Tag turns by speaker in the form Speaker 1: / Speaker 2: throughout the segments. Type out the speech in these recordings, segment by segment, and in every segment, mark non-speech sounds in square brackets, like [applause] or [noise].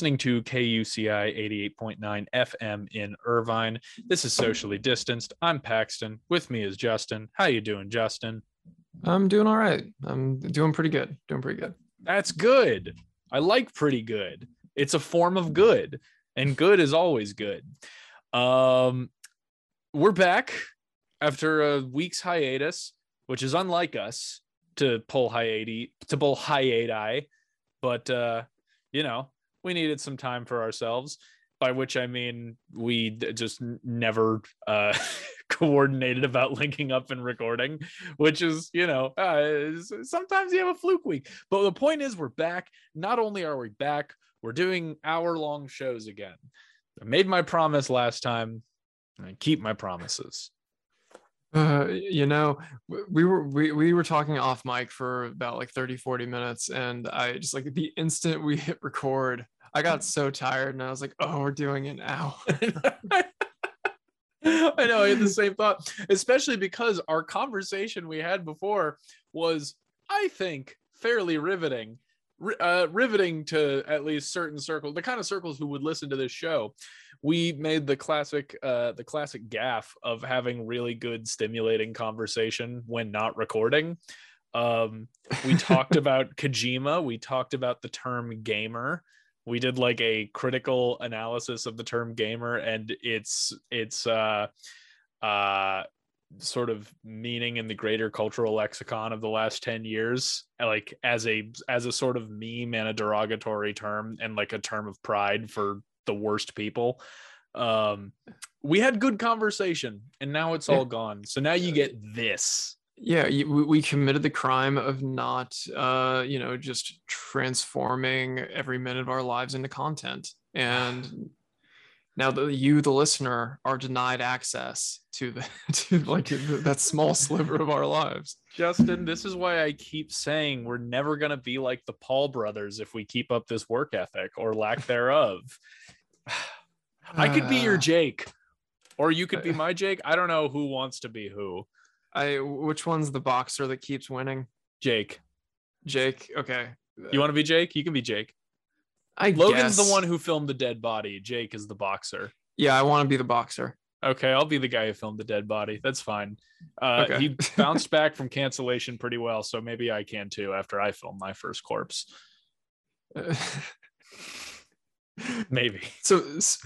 Speaker 1: Listening to KUCI 88.9 FM in Irvine. This is socially distanced. I'm Paxton. With me is Justin. How you doing, Justin?
Speaker 2: I'm doing all right. I'm doing pretty good. Doing pretty good.
Speaker 1: That's good. I like pretty good. It's a form of good, and good is always good. Um, we're back after a week's hiatus, which is unlike us to pull hiatus to pull hiati, but uh, you know, we needed some time for ourselves. By which I mean we just never uh, [laughs] coordinated about linking up and recording, which is you know uh, sometimes you have a fluke week. But the point is, we're back. Not only are we back, we're doing hour long shows again. I made my promise last time, I keep my promises.
Speaker 2: Uh, you know, we were we, we were talking off mic for about like 30, 40 minutes, and I just like the instant we hit record, I got so tired and I was like, oh, we're doing it now. [laughs]
Speaker 1: I know, I had the same thought, especially because our conversation we had before was, I think, fairly riveting. Uh, riveting to at least certain circles, the kind of circles who would listen to this show. We made the classic, uh, the classic gaffe of having really good, stimulating conversation when not recording. Um, we talked [laughs] about Kojima. We talked about the term gamer. We did like a critical analysis of the term gamer and its its uh uh sort of meaning in the greater cultural lexicon of the last 10 years like as a as a sort of meme and a derogatory term and like a term of pride for the worst people. Um we had good conversation and now it's all gone. So now you get this
Speaker 2: yeah, we, committed the crime of not, uh, you know, just transforming every minute of our lives into content, and [sighs] now that you, the listener, are denied access to the [laughs] to like that small sliver of our lives.
Speaker 1: Justin, this is why I keep saying we're never going to be like the Paul brothers if we keep up this work ethic or lack [laughs] thereof. I could be your
Speaker 2: Uh,
Speaker 1: Jake, or you could be my Jake. I don't know who wants to be who.
Speaker 2: I which one's the boxer that keeps winning?
Speaker 1: Jake.
Speaker 2: Jake. Okay.
Speaker 1: You want to be Jake? You can be Jake.
Speaker 2: I
Speaker 1: Logan's
Speaker 2: guess.
Speaker 1: the one who filmed the dead body. Jake is the boxer.
Speaker 2: Yeah, I want to be the boxer.
Speaker 1: Okay, I'll be the guy who filmed the dead body. That's fine. Uh,
Speaker 2: Okay.
Speaker 1: He [laughs] bounced back from cancellation pretty well, so maybe I can too after I film my first corpse. [laughs] Maybe.
Speaker 2: so there's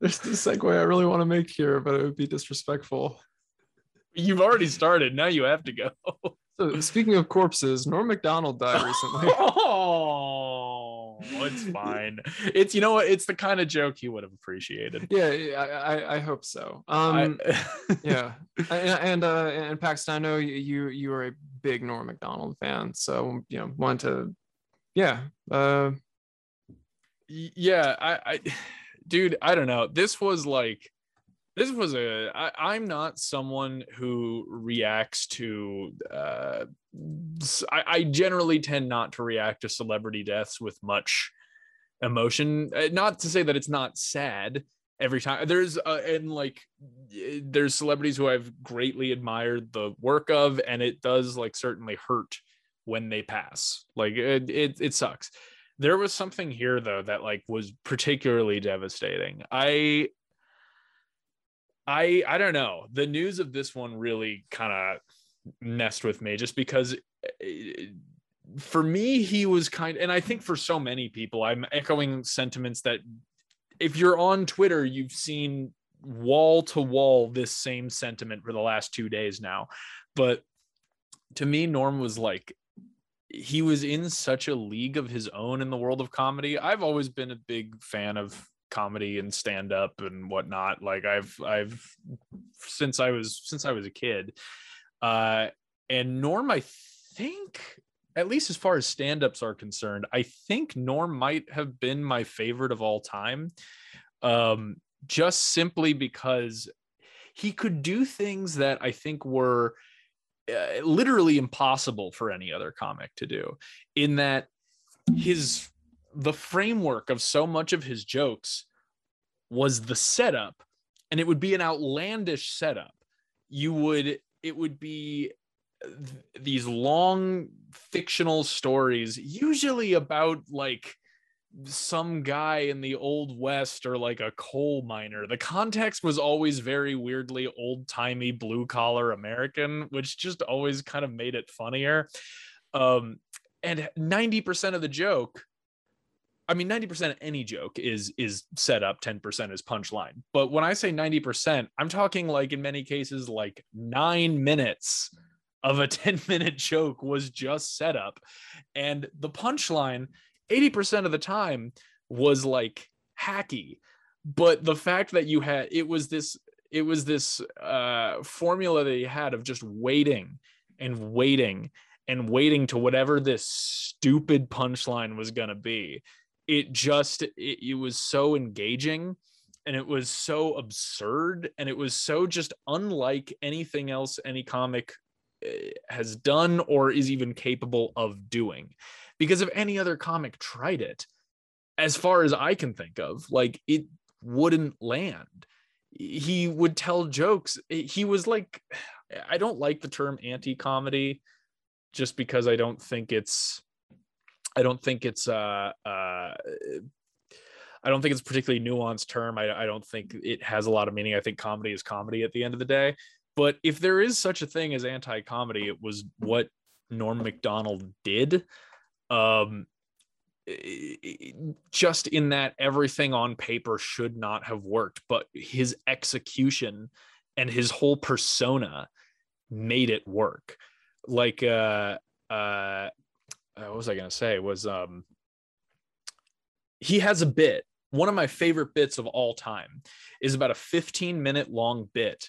Speaker 2: the segue I really want to make here, but it would be disrespectful.
Speaker 1: You've already started. Now you have to go. [laughs]
Speaker 2: So speaking of corpses, Norm Macdonald died [laughs] recently.
Speaker 1: oh, it's fine. It's you know what? It's the kind of joke he would have appreciated.
Speaker 2: yeah, I, I I hope so. Um,
Speaker 1: I- [laughs]
Speaker 2: yeah, and and, uh, and Paxton, I know you you you are a big Norm Macdonald fan, so you know want to, yeah, uh,
Speaker 1: yeah I, I [sighs] dude i don't know this was like this was a I, i'm not someone who reacts to uh I, I generally tend not to react to celebrity deaths with much emotion Uh, not to say that it's not sad every time there's uh, and like there's celebrities who I've greatly admired the work of, and it does like certainly hurt when they pass. Like it, it, it sucks. There was something here though that like was particularly devastating. I I I don't know. The news of this one really kind of messed with me just because eh, for me he was kind and I think for so many people I'm echoing sentiments that if you're on Twitter you've seen wall to wall this same sentiment for the last 2 days now. But to me Norm was like he was in such a league of his own in the world of comedy. I've always been a big fan of comedy and stand up and whatnot. Like I've I've since I was since I was a kid. Uh and Norm, I think, at least as far as stand-ups are concerned, I think Norm might have been my favorite of all time. Um, just simply because he could do things that I think were uh, literally impossible for any other comic to do in that his the framework of so much of his jokes was the setup and it would be an outlandish setup. You would it would be th- these long fictional stories usually about like some guy in the old west or like a coal miner. The context was always very weirdly old-timey blue collar american which just always kind of made it funnier. Um and 90% of the joke I mean, 90% of any joke is is set up, 10% is punchline. But when I say 90%, I'm talking like in many cases, like nine minutes of a [laughs] 10 minute joke was just set up. And the punchline, 80% of the time, was like hacky. But the fact that you had it was this it was this uh formula that you had of just waiting and waiting and waiting to whatever this stupid punchline was going to be it just it, it was so engaging and it was so absurd and it was so just unlike anything else any comic eh, has done or is even capable of doing. Because if any other comic tried it as far as i can think of like it wouldn't land. He would tell jokes. Eh, he was like [sighs] i don't like the term anti-comedy just because i don't think it's I don't think it's uh, uh, I don't think it's a particularly nuanced term. I, I don't think it has a lot of meaning. I think comedy is comedy at the end of the day. But if there is such a thing as anti-comedy, it was what Norm Macdonald did. Um, just in that everything on paper should not have worked, but his execution and his whole persona made it work. Like uh, uh, uh, what was I going to say was um he has a bit. One of my favorite bits of all time is about a 15 minute long bit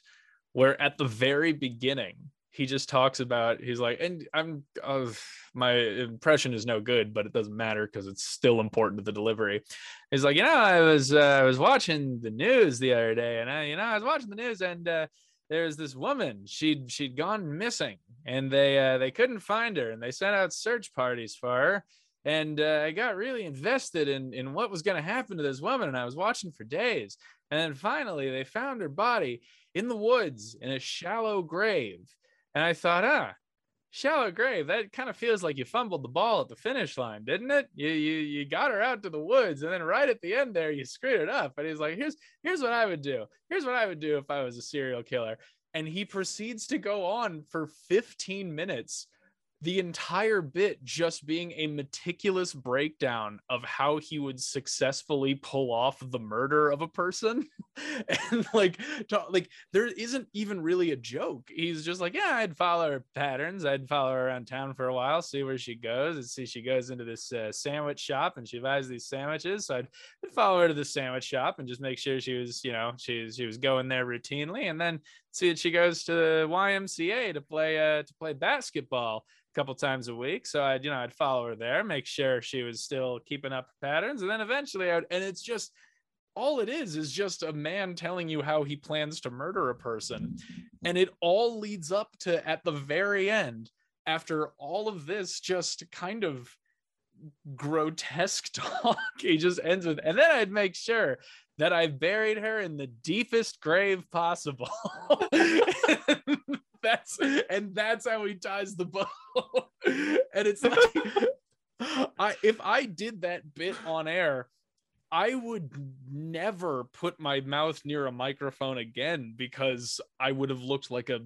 Speaker 1: where at the very beginning he just talks about he's like and i'm uh, my impression is no good but it doesn't matter because it's still important to the delivery he's like you know i was uh, i was watching the news the other day and i you know i was watching the news and uh, there's this woman she'd she'd gone missing and they uh, they couldn't find her and they sent out search parties for her and uh, i got really invested in in what was going to happen to this woman and i was watching for days and then finally they found her body in the woods in a shallow grave and i thought ah shallow grave that kind of feels like you fumbled the ball at the finish line didn't it? You you you got her out to the woods and then right at the end there you screwed it up and he's like here's here's what i would do here's what i would do if i was a serial killer and he proceeds to go on for 15 minutes the entire bit just being a meticulous breakdown of how he would successfully pull off the murder of a person [laughs] [laughs] and like to, like there isn't even really a joke he's just like yeah i'd follow her patterns i'd follow her around town for a while see where she goes and see she goes into this uh, sandwich shop and she buys these sandwiches so I'd, I'd follow her to the sandwich shop and just make sure she was you know she, she was going there routinely and then see that she goes to the ymca to play uh to play basketball a couple times a week. So I'd, you know, I'd follow her there, make sure she was still keeping up patterns. And then eventually I would, and it's just all it is is just a man telling you how he plans to murder a person. And it all leads up to at the very end, after all of this just kind of grotesque [laughs] talk, he just ends with, and then I'd make sure that I've buried her in the deepest grave possible. [laughs] that's and that's how he ties the bow. [laughs] and it's like I if I did that bit on air, I would never put my mouth near a microphone again because I would have looked like a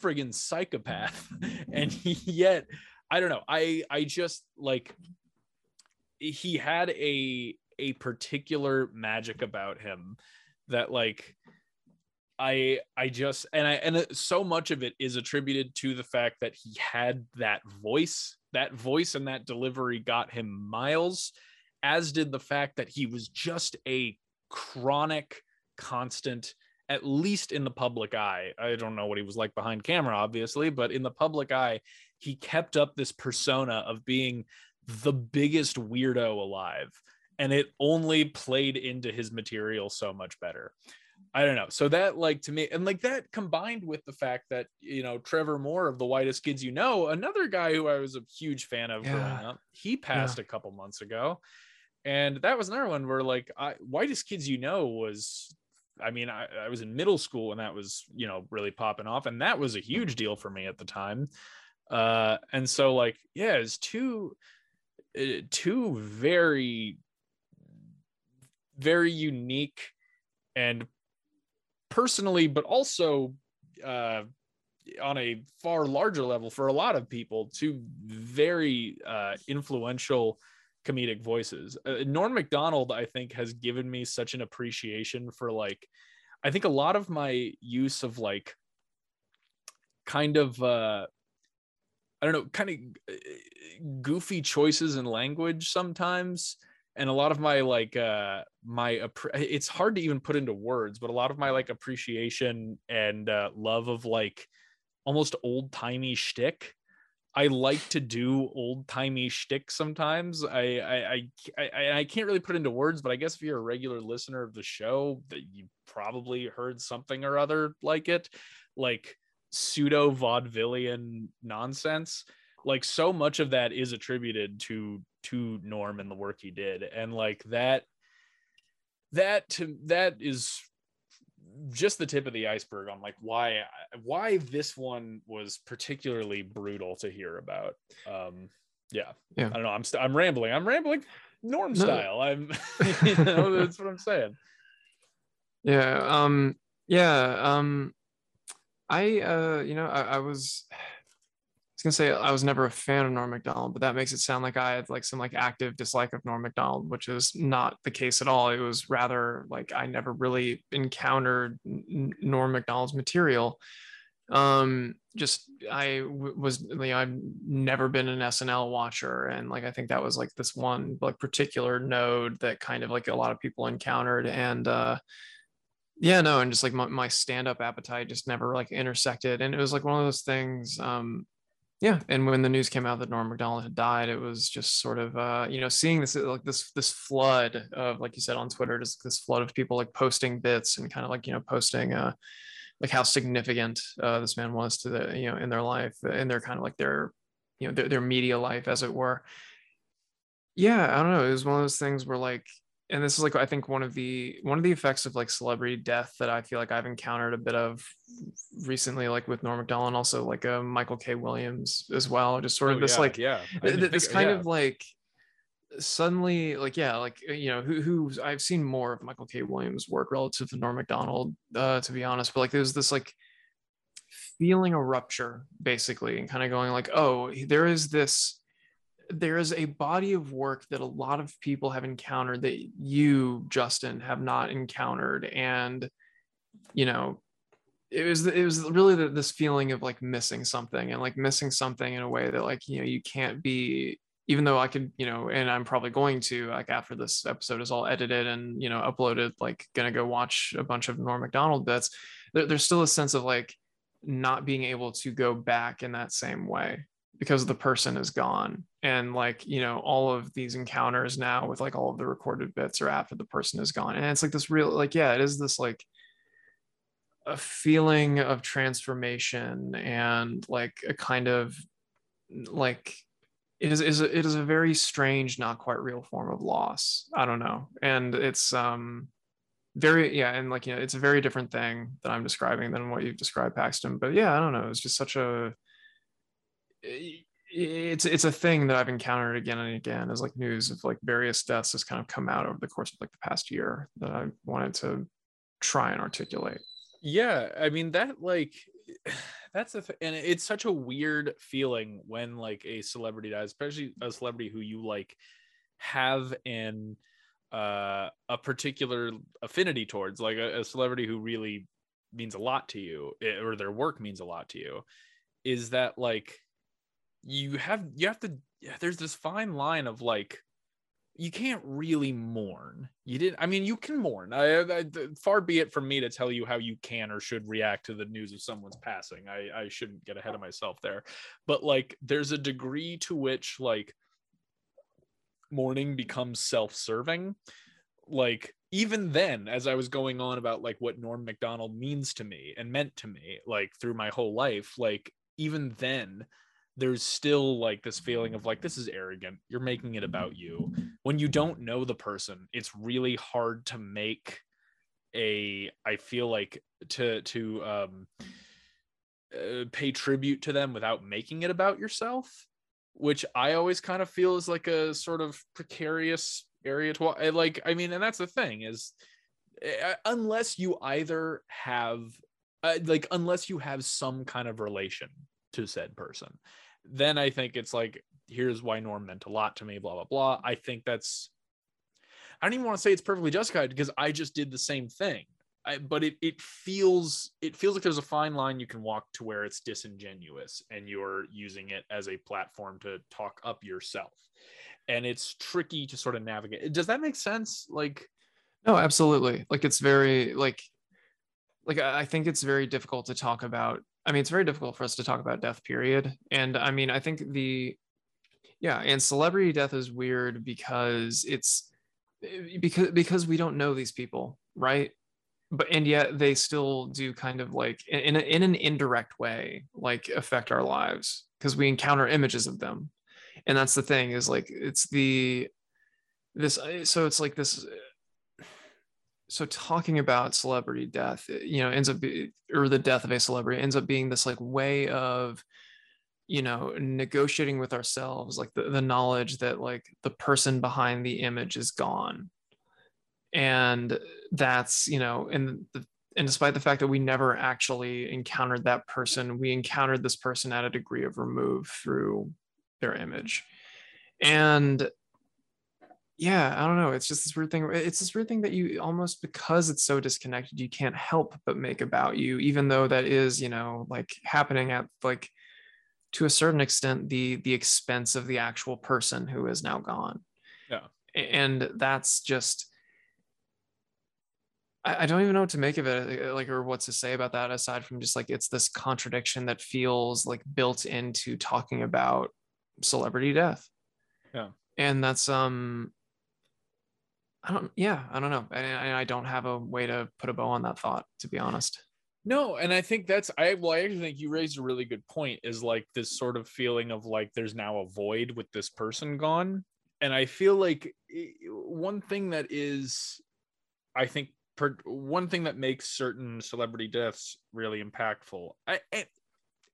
Speaker 1: friggin' psychopath. [laughs] and yet, I don't know. I I just like he had a a particular magic about him that like I I just and I and so much of it is attributed to the fact that he had that voice. That voice and that delivery got him miles, as did the fact that he was just a chronic, constant, at least in the public eye. I don't know what he was like behind camera, obviously, but in the public eye, he kept up this persona of being the biggest weirdo alive. And it only played into his material so much better. I don't know. So that like to me, and like that combined with the fact that you know Trevor Moore of the Whitest Kids You Know, another guy who I was a huge fan of yeah. growing up, he passed yeah. a couple months ago, and that was another one where like I, Whitest Kids You Know was, I mean, I, I was in middle school and that was you know really popping off, and that was a huge deal for me at the time, uh, and so like yeah, it's two, uh, two very, very unique and personally, but also uh, on a far larger level for a lot of people, two very uh, influential comedic voices. Uh, Norm Macdonald, I think, has given me such an appreciation for like, I think a lot of my use of like kind of uh I don't know, kind of uh, goofy choices in language sometimes and a lot of my like uh my it's hard to even put into words but a lot of my like appreciation and uh, love of like almost old timey shtick I like to do old timey shtick sometimes. I, I I I I can't really put into words, but I guess if you're a regular listener of the show, that you probably heard something or other like it, like pseudo vaudevillian nonsense. Like so much of that is attributed to to Norm and the work he did, and like that that to that is just the tip of the iceberg on like why why this one was particularly brutal to hear about. Um, yeah, yeah. I don't know. I'm i st- I'm rambling. I'm rambling Norm no. style. I'm [laughs] [laughs] you know that's what I'm saying.
Speaker 2: Yeah. Um. Yeah. Um. I uh. You know I, I was was gonna say I was never a fan of Norm Macdonald, but that makes it sound like I had like some like active dislike of Norm Macdonald, which is not the case at all. It was rather like I never really encountered Norm Macdonald's material. Um, just I w- was you know I've never been an SNL watcher, and like I think that was like this one like particular node that kind of like a lot of people encountered, and uh yeah no and just like my, my stand-up appetite just never like intersected and it was like one of those things um yeah and when the news came out that norm macdonald had died it was just sort of uh you know seeing this like this this flood of like you said on twitter just this flood of people like posting bits and kind of like you know posting uh like how significant uh this man was to the you know in their life in their kind of like their you know their, their media life as it were. Yeah i don't know it was one of those things where like and this is like i think one of the one of the effects of like celebrity death that i feel like i've encountered a bit of recently like with norm macdonald also like uh, michael k. Williams as well just sort of oh, this
Speaker 1: yeah,
Speaker 2: like
Speaker 1: yeah.
Speaker 2: This kind yeah. of like suddenly like yeah like uh, you know who who i've seen more of michael k. Williams work relative to norm macdonald uh to be honest but like there's this like feeling a rupture basically and kind of going like oh there is this there is a body of work that a lot of people have encountered that you justin have not encountered. And you know it was it was really the, this feeling of like missing something and like missing something in a way that like you know you can't be even though i could you know and i'm probably going to like after this episode is all edited and you know uploaded like gonna go watch a bunch of norm macdonald bits there, there's still a sense of like not being able to go back in that same way because the person is gone and like you know all of these encounters now with like all of the recorded bits are after the person is gone and it's like this real like yeah it is this like a feeling of transformation and like a kind of like it is, is it is a very strange not quite real form of loss. I don't know. And it's um very yeah and like you know it's a very different thing that i'm describing than what you've described paxton but yeah i don't know. It's just such a it's it's a thing that i've encountered again and again as like news of like various deaths has kind of come out over the course of like the past year that i wanted to try and articulate.
Speaker 1: Yeah i mean that like [sighs] that's the thing and it's such a weird feeling when like a celebrity dies especially a celebrity who you like have an uh, a particular affinity towards, like a, a celebrity who really means a lot to you, eh, or their work means a lot to you, is that like you have you have to there's this fine line of like you can't really mourn. You didn't. I mean, you can mourn. I, I, far be it from me to tell you how you can or should react to the news of someone's passing. I, I shouldn't get ahead of myself there. But like, there's a degree to which like mourning becomes self-serving like even then as i was going on about like what norm macdonald means to me and meant to me like through my whole life like even then there's still like this feeling of like this is arrogant you're making it about you when you don't know the person it's really hard to make a i feel like to to um uh, pay tribute to them without making it about yourself which I always kind of feel is like a sort of precarious area to eh, like. I mean, and that's the thing is, uh, unless you either have uh, like unless you have some kind of relation to said person, then I think it's like here's why Norm meant a lot to me. Blah blah blah. I think that's. I don't even want to say it's perfectly justified because I just did the same thing. I, but it it feels it feels like there's a fine line you can walk to where it's disingenuous and you're using it as a platform to talk up yourself and it's tricky to sort of navigate does that make sense like
Speaker 2: no absolutely like it's very like like i think it's very difficult to talk about i mean it's very difficult for us to talk about death period. And i mean i think the yeah and celebrity death is weird because it's because because we don't know these people right? But and yet they still do kind of like in, a, in an indirect way like affect our lives because we encounter images of them. And that's the thing is like it's the this uh, so it's like this so talking about celebrity death eh, you know ends up be, or the death of a celebrity ends up being this like way of you know negotiating with ourselves like the, the knowledge that like the person behind the image is gone. And that's you know and the, and despite the fact that we never actually encountered that person we encountered this person at a degree of remove through their image. And yeah i don't know it's just this weird thing it's this weird thing that you almost because it's so disconnected you can't help but make about you even though that is you know like happening at like to a certain extent the the expense of the actual person who is now gone
Speaker 1: yeah
Speaker 2: and that's just I, I don't even know what to make of it, uh, like, or what to say about that aside from just like it's this contradiction that feels like built into talking about celebrity death.
Speaker 1: Yeah.
Speaker 2: And that's, um, I don't, yeah, I don't know. And I, I don't have a way to put a bow on that thought, to be honest.
Speaker 1: No, and I think that's I well, I actually think you raised a really good point. Is like this sort of feeling of like there's now a void with this person gone, and I feel like one thing that is, I think per, one thing that makes certain celebrity deaths really impactful. I, I,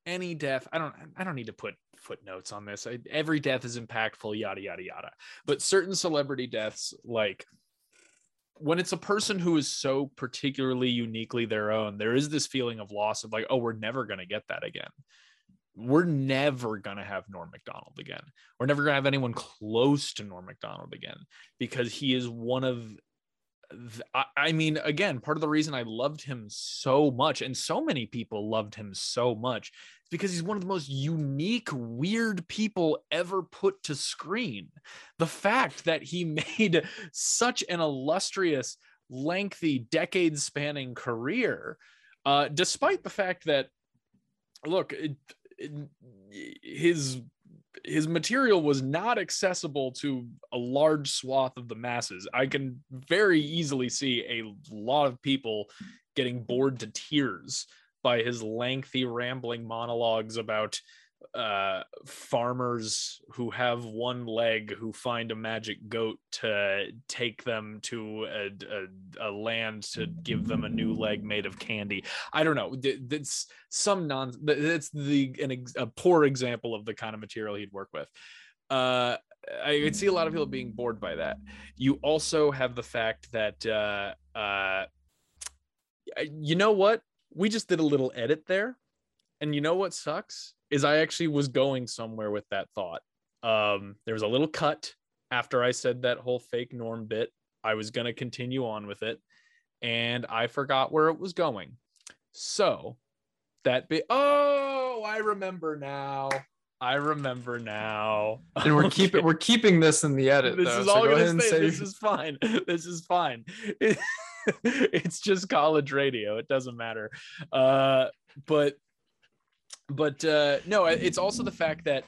Speaker 1: any death, I don't I don't need to put footnotes on this. I, every death is impactful, yada yada yada. But certain celebrity deaths, like when it's a person who is so particularly uniquely their own, there is this feeling of loss of like, oh, we're never gonna get that again. We're never gonna have Norm Macdonald again. We're never gonna have anyone close to Norm Macdonald again because he is one of I mean, again, part of the reason I loved him so much, and so many people loved him so much, is because he's one of the most unique, weird people ever put to screen. The fact that he [laughs] made such an illustrious, lengthy, decade spanning career, uh, despite the fact that, look, it, it, his his material was not accessible to a large swath of the masses. I can very easily see a lot of people getting bored to tears by his lengthy rambling monologues about uh farmers who have one leg who find a magic goat to take them to a, a, a land to give them a new leg made of candy i don't know that's some non that's the an a poor example of the kind of material he'd work with uh I could see a lot of people being bored by that. You also have the fact that uh, uh, you know what? We just did a little edit there, and you know what sucks is I actually was going somewhere with that thought. Um, there was a little cut after I said that whole fake norm bit. I was going to continue on with it and I forgot where it was going. So that bit, oh, I remember now. I remember now.
Speaker 2: And we're [laughs] okay. keeping we're keeping this in the edit.
Speaker 1: This
Speaker 2: though,
Speaker 1: is so all gonna say. This is fine. [laughs] This is fine. [laughs] it's just college radio. It doesn't matter. Uh, but but uh, no, it's also the fact that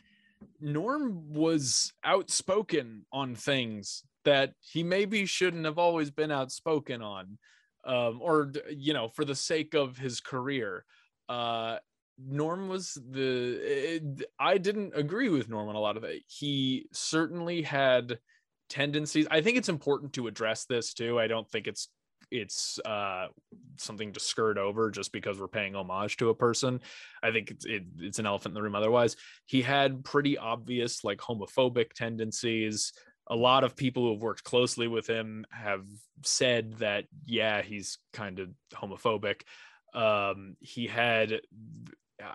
Speaker 1: Norm was outspoken on things that he maybe shouldn't have always been outspoken on, um, or you know, for the sake of his career. Uh, Norm was the. It, I didn't agree with Norm on a lot of it. He certainly had tendencies. I think it's important to address this too. I don't think it's it's uh, something to skirt over just because we're paying homage to a person. I think it's, it, it's an elephant in the room. Otherwise, he had pretty obvious like homophobic tendencies. A lot of people who have worked closely with him have said that yeah, he's kind of homophobic. Um, he had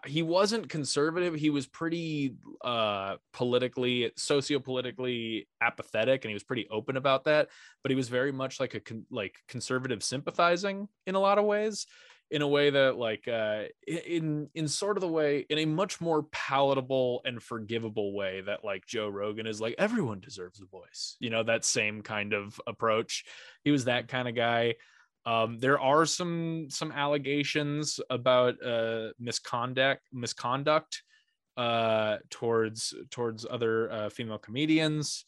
Speaker 1: he wasn't conservative he was pretty uh politically sociopolitically apathetic and he was pretty open about that but he was very much like a con- like conservative sympathizing in a lot of ways in a way that like uh in in sort of the way in a much more palatable and forgivable way that like Joe Rogan is like everyone deserves a voice you know that same kind of approach. He was that kind of guy um, there are some some allegations about uh, misconduct misconduct uh, towards towards other uh, female comedians.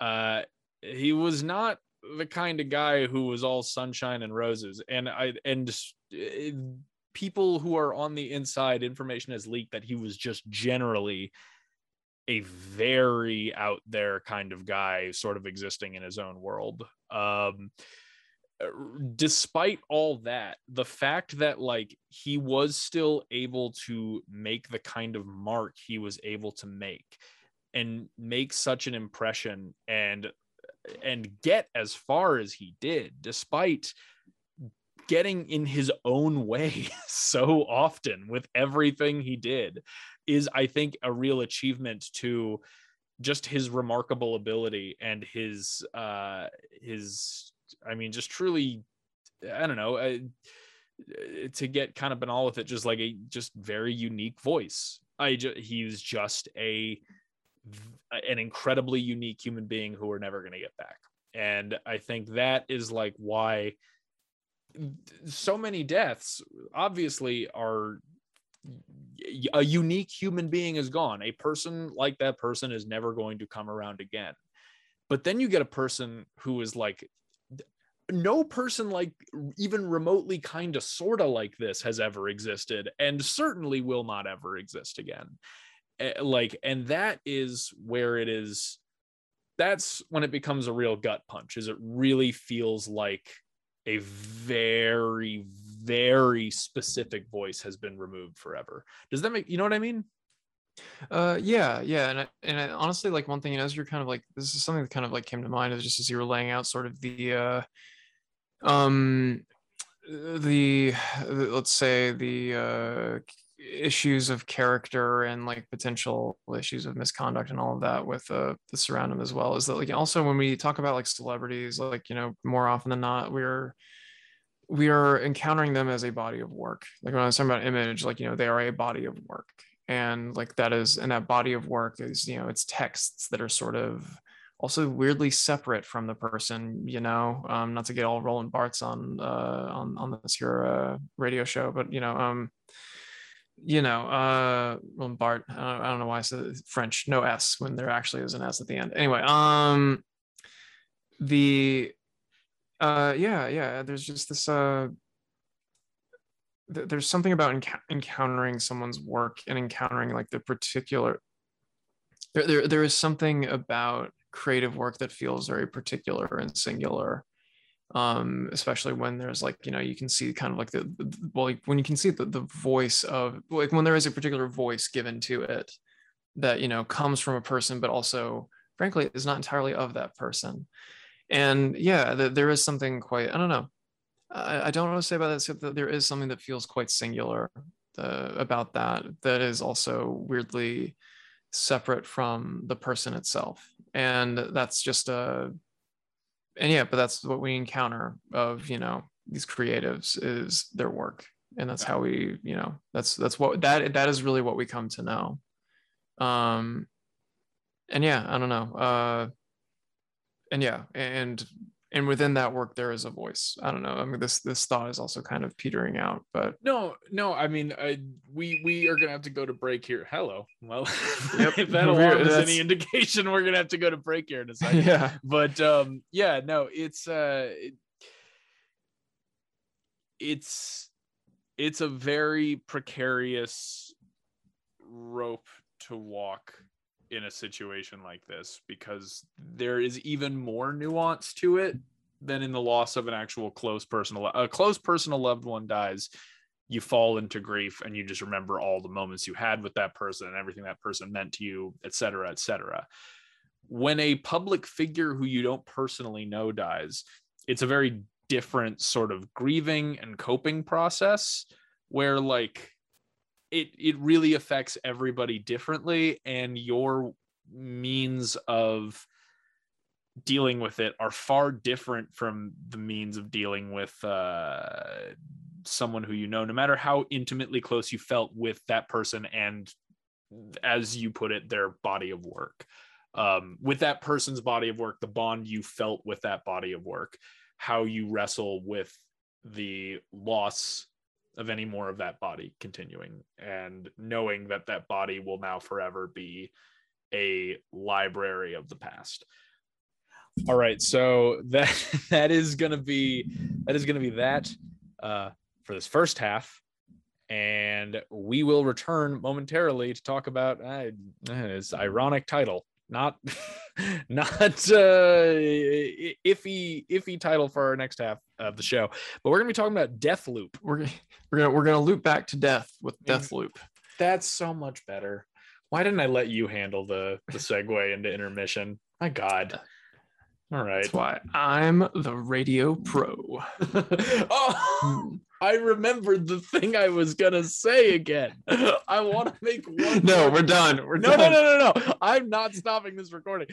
Speaker 1: Uh, he was not the kind of guy who was all sunshine and roses, and I and uh, people who are on the inside, information has leaked that he was just generally a very out there kind of guy, sort of existing in his own world. Um, despite all that the fact that like he was still able to make the kind of mark he was able to make and make such an impression and and get as far as he did despite getting in his own way [laughs] so often with everything he did is i think a real achievement to just his remarkable ability and his uh his I mean, just truly, I don't know, uh, to get kind of banal with it, just like a just very unique voice. I just, he's just a an incredibly unique human being who we're never going to get back. And I think that is like why so many deaths obviously are a unique human being is gone. A person like that person is never going to come around again. But then you get a person who is like no person like even remotely kind of sort of like this has ever existed and certainly will not ever exist again. Like and that is where it is that's when it becomes a real gut punch is it really feels like a very very specific voice has been removed forever. Does that make you know what i mean?
Speaker 2: Uh yeah yeah and I, and I, honestly like one thing you know as you're kind of like this is something that kind of like came to mind is just as you were laying out sort of the uh um the, the let's say the uh issues of character and like potential issues of misconduct and all of that with uh, the surrounding as well is that like also when we talk about like celebrities like you know more often than not we're we are encountering them as a body of work. Like when i was talking about image like you know they are a body of work. And like that is and that body of work is you know it's texts that are sort of also weirdly separate from the person you know um not to get all Roland Barthes on uh on on this your uh radio show but you know um you know uh Roland Barthes I don't, I don't know why I said French no S when there actually is an S at the end. Anyway um the uh yeah yeah there's just this uh th- there's something about enc- encountering someone's work and encountering like the particular there, there there is something about creative work that feels very particular and singular. Um especially when there's like you know you can see kind of like the, the well when you can see the, the voice of like when there is a particular voice given to it that you know comes from a person but also frankly is not entirely of that person. And yeah the, there is something quite i don't know. I, I don't want to say about that that there is something that feels quite singular uh, about that that is also weirdly separate from the person itself and that's just a and yeah but that's what we encounter of you know these creatives is their work. And that's how we you know that's that's what that that is really what we come to know. Um and yeah i don't know. Uh and yeah and and within that work there is a voice i don't know i mean this this thought is also kind of petering out but
Speaker 1: No, no. I mean, I, we we are gonna have to go to break here. Hello. Well,
Speaker 2: Yep. [laughs]
Speaker 1: if that alarm is any indication, we're gonna have to go to break here in a [laughs] second.
Speaker 2: yeah
Speaker 1: But um, yeah, no, it's uh, it, it's it's a very precarious rope to walk in a situation like this because there is even more nuance to it than in the loss of an actual close personal a close personal loved one dies you fall into grief and you just remember all the moments you had with that person and everything that person meant to you et cetera et cetera. When a public figure who you don't personally know dies it's a very different sort of grieving and coping process where like it it really affects everybody differently and your means of dealing with it are far different from the means of dealing with uh someone who you know no matter how intimately close you felt with that person and as you put it their body of work. Um with that person's body of work the bond you felt with that body of work how you wrestle with the loss of any more of that body continuing and knowing that that body will now forever be a library of the past. All right so that [laughs] that is going to be that is to be that uh for this first half. And we will return momentarily to talk about uh, his ironic title not [laughs] not uh iffy iffy title for our next half of the show but we're gonna be talking about deathloop.
Speaker 2: We're, we're gonna we're gonna loop back to death with Deathloop.
Speaker 1: that's so much better. Why didn't i let you handle the the segue into intermission? My god. All right.
Speaker 2: That's why i'm the radio pro. [laughs]
Speaker 1: Oh i remembered the thing i was gonna say again [laughs] i want to make one
Speaker 2: no we're done we're
Speaker 1: no,
Speaker 2: done
Speaker 1: no, no, no, no. I'm not stopping this recording.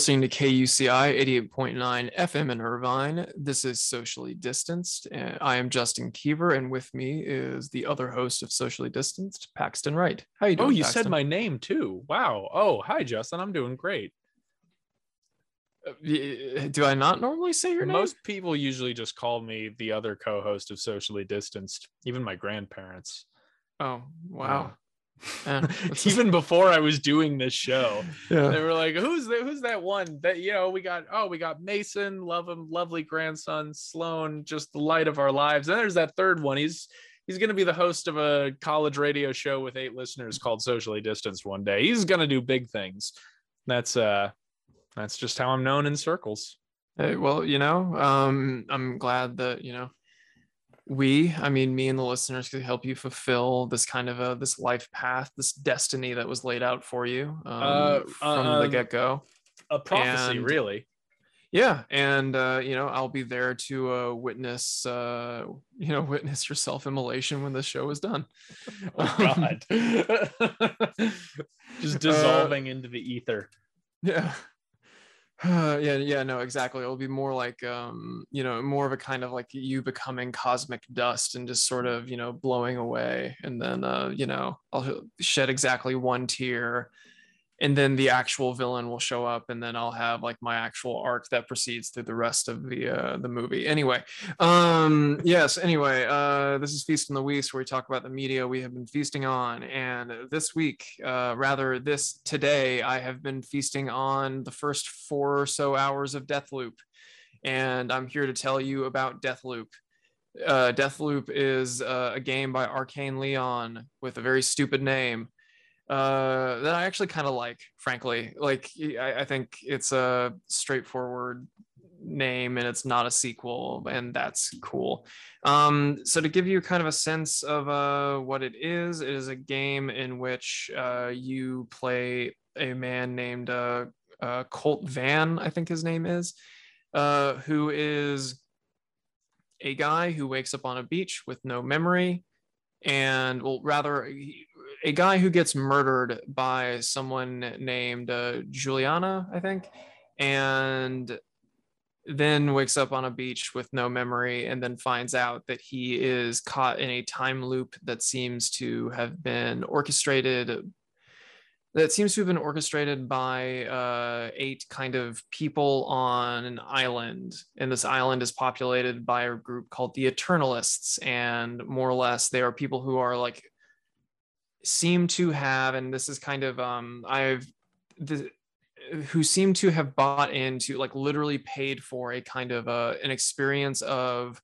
Speaker 2: Listening to KUCI 88.9 FM in Irvine. This is Socially Distanced. And I am Justin Keever, and with me is the other host of Socially Distanced, Paxton Wright. How you doing?
Speaker 1: Oh, you
Speaker 2: Paxton?
Speaker 1: said my name too. Wow. Oh, hi, Justin. I'm doing great.
Speaker 2: Uh, Do I not normally say your name?
Speaker 1: Most people usually just call me the other co-host of Socially Distanced. Even my grandparents.
Speaker 2: Oh, wow. Yeah, that's- [laughs]
Speaker 1: Even before I was doing this show,
Speaker 2: Yeah.
Speaker 1: they were like, "Who's that? Who's that one that you know we got? Oh, we got Mason, love him, lovely grandson, Sloan, just the light of our lives." And there's that third one. He's he's going to be the host of a college radio show with eight listeners called Socially Distanced one day. He's going to do big things. That's uh, that's just how I'm known in circles.
Speaker 2: Hey, well, you know, um, I'm glad that you know we i mean me and the listeners could help you fulfill this kind of a this life path this destiny that was laid out for you um,
Speaker 1: Uh,
Speaker 2: from
Speaker 1: uh,
Speaker 2: the
Speaker 1: um,
Speaker 2: get-go
Speaker 1: A prophecy,
Speaker 2: And-
Speaker 1: really.
Speaker 2: yeah and uh you know i'll be there to uh witness uh you know [laughs] witness your self-immolation when the show is done [laughs]
Speaker 1: Oh God. [laughs] Just dissolving into the ether.
Speaker 2: yeah Uh, [sighs] yeah yeah no exactly it'll be more like um you know more of a kind of like you becoming cosmic dust and just sort of you know blowing away and then uh you know i'll shed exactly one tear and then the actual villain will show up and then i'll have like my actual arc that proceeds through the rest of the uh the movie. Anyway um yes anyway uh this is feast on the weeks where we talk about the media we have been feasting on. And this week uh rather this today i have been feasting on the first four or so hours of Deathloop and i'm here to tell you about Deathloop uh, Deathloop is uh, a game by Arkane Lyon with a very stupid name uh, that I actually kind of like, frankly. Like, I, I think it's a straightforward name and it's not a sequel, and that's cool. Um, so, to give you kind of a sense of uh, what it is, it is a game in which uh, you play a man named uh, uh, Colt Vahn, I think his name is, who is a guy who wakes up on a beach with no memory and well rather he- a guy who gets murdered by someone named uh, julianna i think and then wakes up on a beach with no memory and then finds out that he is caught in a time loop that seems to have been orchestrated that seems to have been orchestrated by uh, eight kind of people on an island. And this island is populated by a group called the Eternalists. And more or less, they are people who are like, seem to have, and this is kind of, um, I've, the, who seem to have bought into, like, literally paid for a kind of uh, an experience of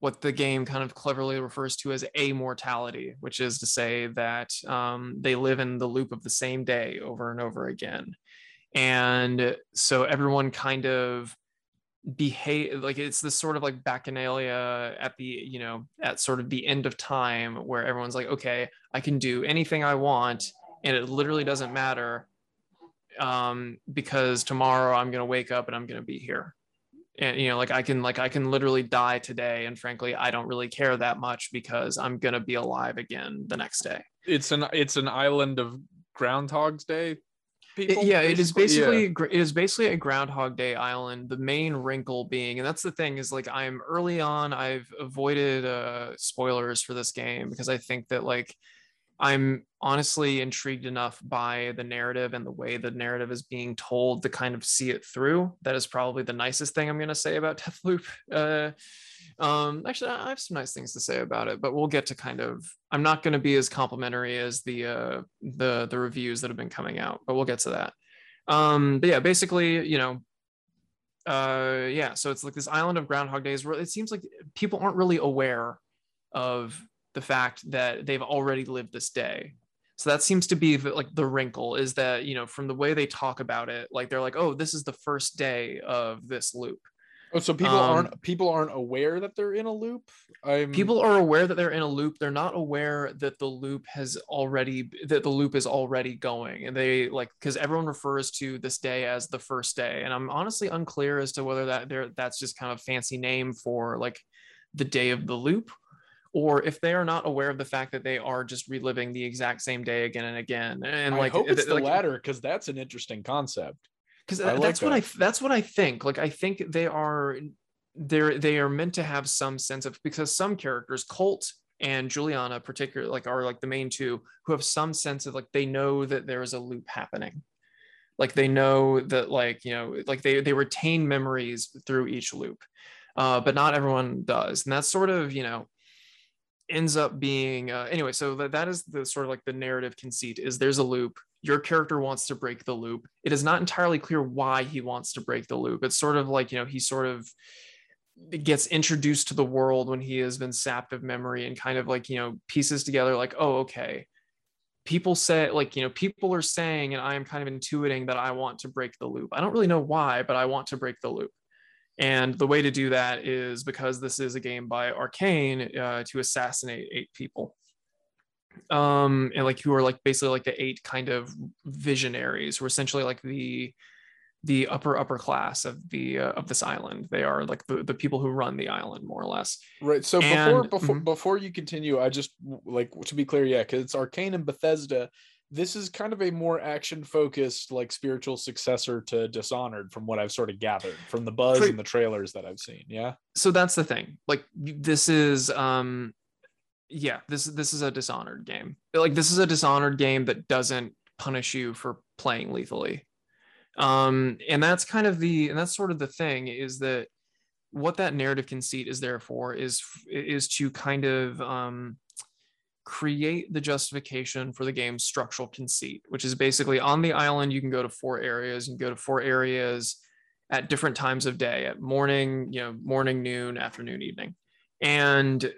Speaker 2: what the game kind of cleverly refers to as amortality, which is to say that um, they live in the loop of the same day over and over again. And so everyone kind of behave like it's this sort of like bacchanalia at the you know at sort of the end of time where everyone's like okay i can do anything i want and it literally doesn't matter um because tomorrow i'm going to wake up and i'm going to be here and you know like i can like i can literally die today and frankly i don't really care that much because i'm going to be alive again the next day
Speaker 1: It's an it's an island of Groundhog's Day.
Speaker 2: It-
Speaker 1: People,
Speaker 2: yeah, it is
Speaker 1: Yeah.
Speaker 2: basically gr- it is basically a Groundhog Day island. The main wrinkle being, and that's the thing is like I'm early on. I've avoided uh, spoilers for this game because I think that like I'm honestly intrigued enough by the narrative and the way the narrative is being told to kind of see it through. That is probably the nicest thing I'm going to say about [laughs] Deathloop. Uh, um, actually, I have some nice things to say about it, but we'll get to kind of. I'm not going to be as complimentary as the uh, the the reviews that have been coming out, but we'll get to that. Um, but yeah, basically, you know, uh, yeah. So it's like this island of Groundhog Days where it seems like people aren't really aware of the fact that they've already lived this day. So that seems to be the, like the wrinkle is that you know from the way they talk about it, like they're like, oh, this is the first day of this loop.
Speaker 1: Oh, so people
Speaker 2: Um,
Speaker 1: aren't people aren't aware that they're in a loop. I'm
Speaker 2: people are aware that they're in a loop they're not aware that the loop has already that the loop is already going and they like because everyone refers to this day as the first day and i'm honestly unclear as to whether that there that's just kind of fancy name for like the day of the loop or if they are not aware of the fact that they are just reliving the exact same day again and again and
Speaker 1: I
Speaker 2: like
Speaker 1: hope it's the
Speaker 2: like,
Speaker 1: latter because that's an interesting concept.
Speaker 2: because
Speaker 1: I like
Speaker 2: that's what I that's what I think. Like I think they are they're they are meant to have some sense of because some characters, Colt and Julianna, particularly like are like the main two who have some sense of like they know that there is a loop happening. Like they know that like you know like they they retain memories through each loop, uh, but not everyone does, and that's sort of you know ends up being uh, anyway so that, that is the sort of like the narrative conceit is there's a loop. Your character wants to break the loop. It is not entirely clear why he wants to break the loop. It's sort of like you know he sort of gets introduced to the world when he has been sapped of memory and kind of like you know pieces together like oh okay. People say like you know people are saying and i am kind of intuiting that i want to break the loop. I don't really know why but i want to break the loop And the way to do that is because this is a game by Arkane uh, to assassinate eight people. Um, and like who are like basically like the eight kind of visionaries who are essentially like the the upper upper class of the uh, of this island. They are like the, the people who run the island more or less.
Speaker 1: Right. So
Speaker 2: And-
Speaker 1: before before
Speaker 2: mhm.
Speaker 1: before you continue, I just like to be clear, yeah, because it's Arkane and Bethesda. This is kind of a more action focused, like spiritual successor to Dishonored, from what I've sort of gathered from the buzz and the trailers that I've seen. Yeah.
Speaker 2: so that's the thing like this is um yeah this this is a dishonored game like this is a dishonored game that doesn't punish you for playing lethally um and that's kind of the and that's sort of the thing is that what that narrative conceit is there for is is to kind of um create the justification for the game's structural conceit which is basically on the island you can go to four areas and go to four areas at different times of day at morning you know morning noon afternoon evening. And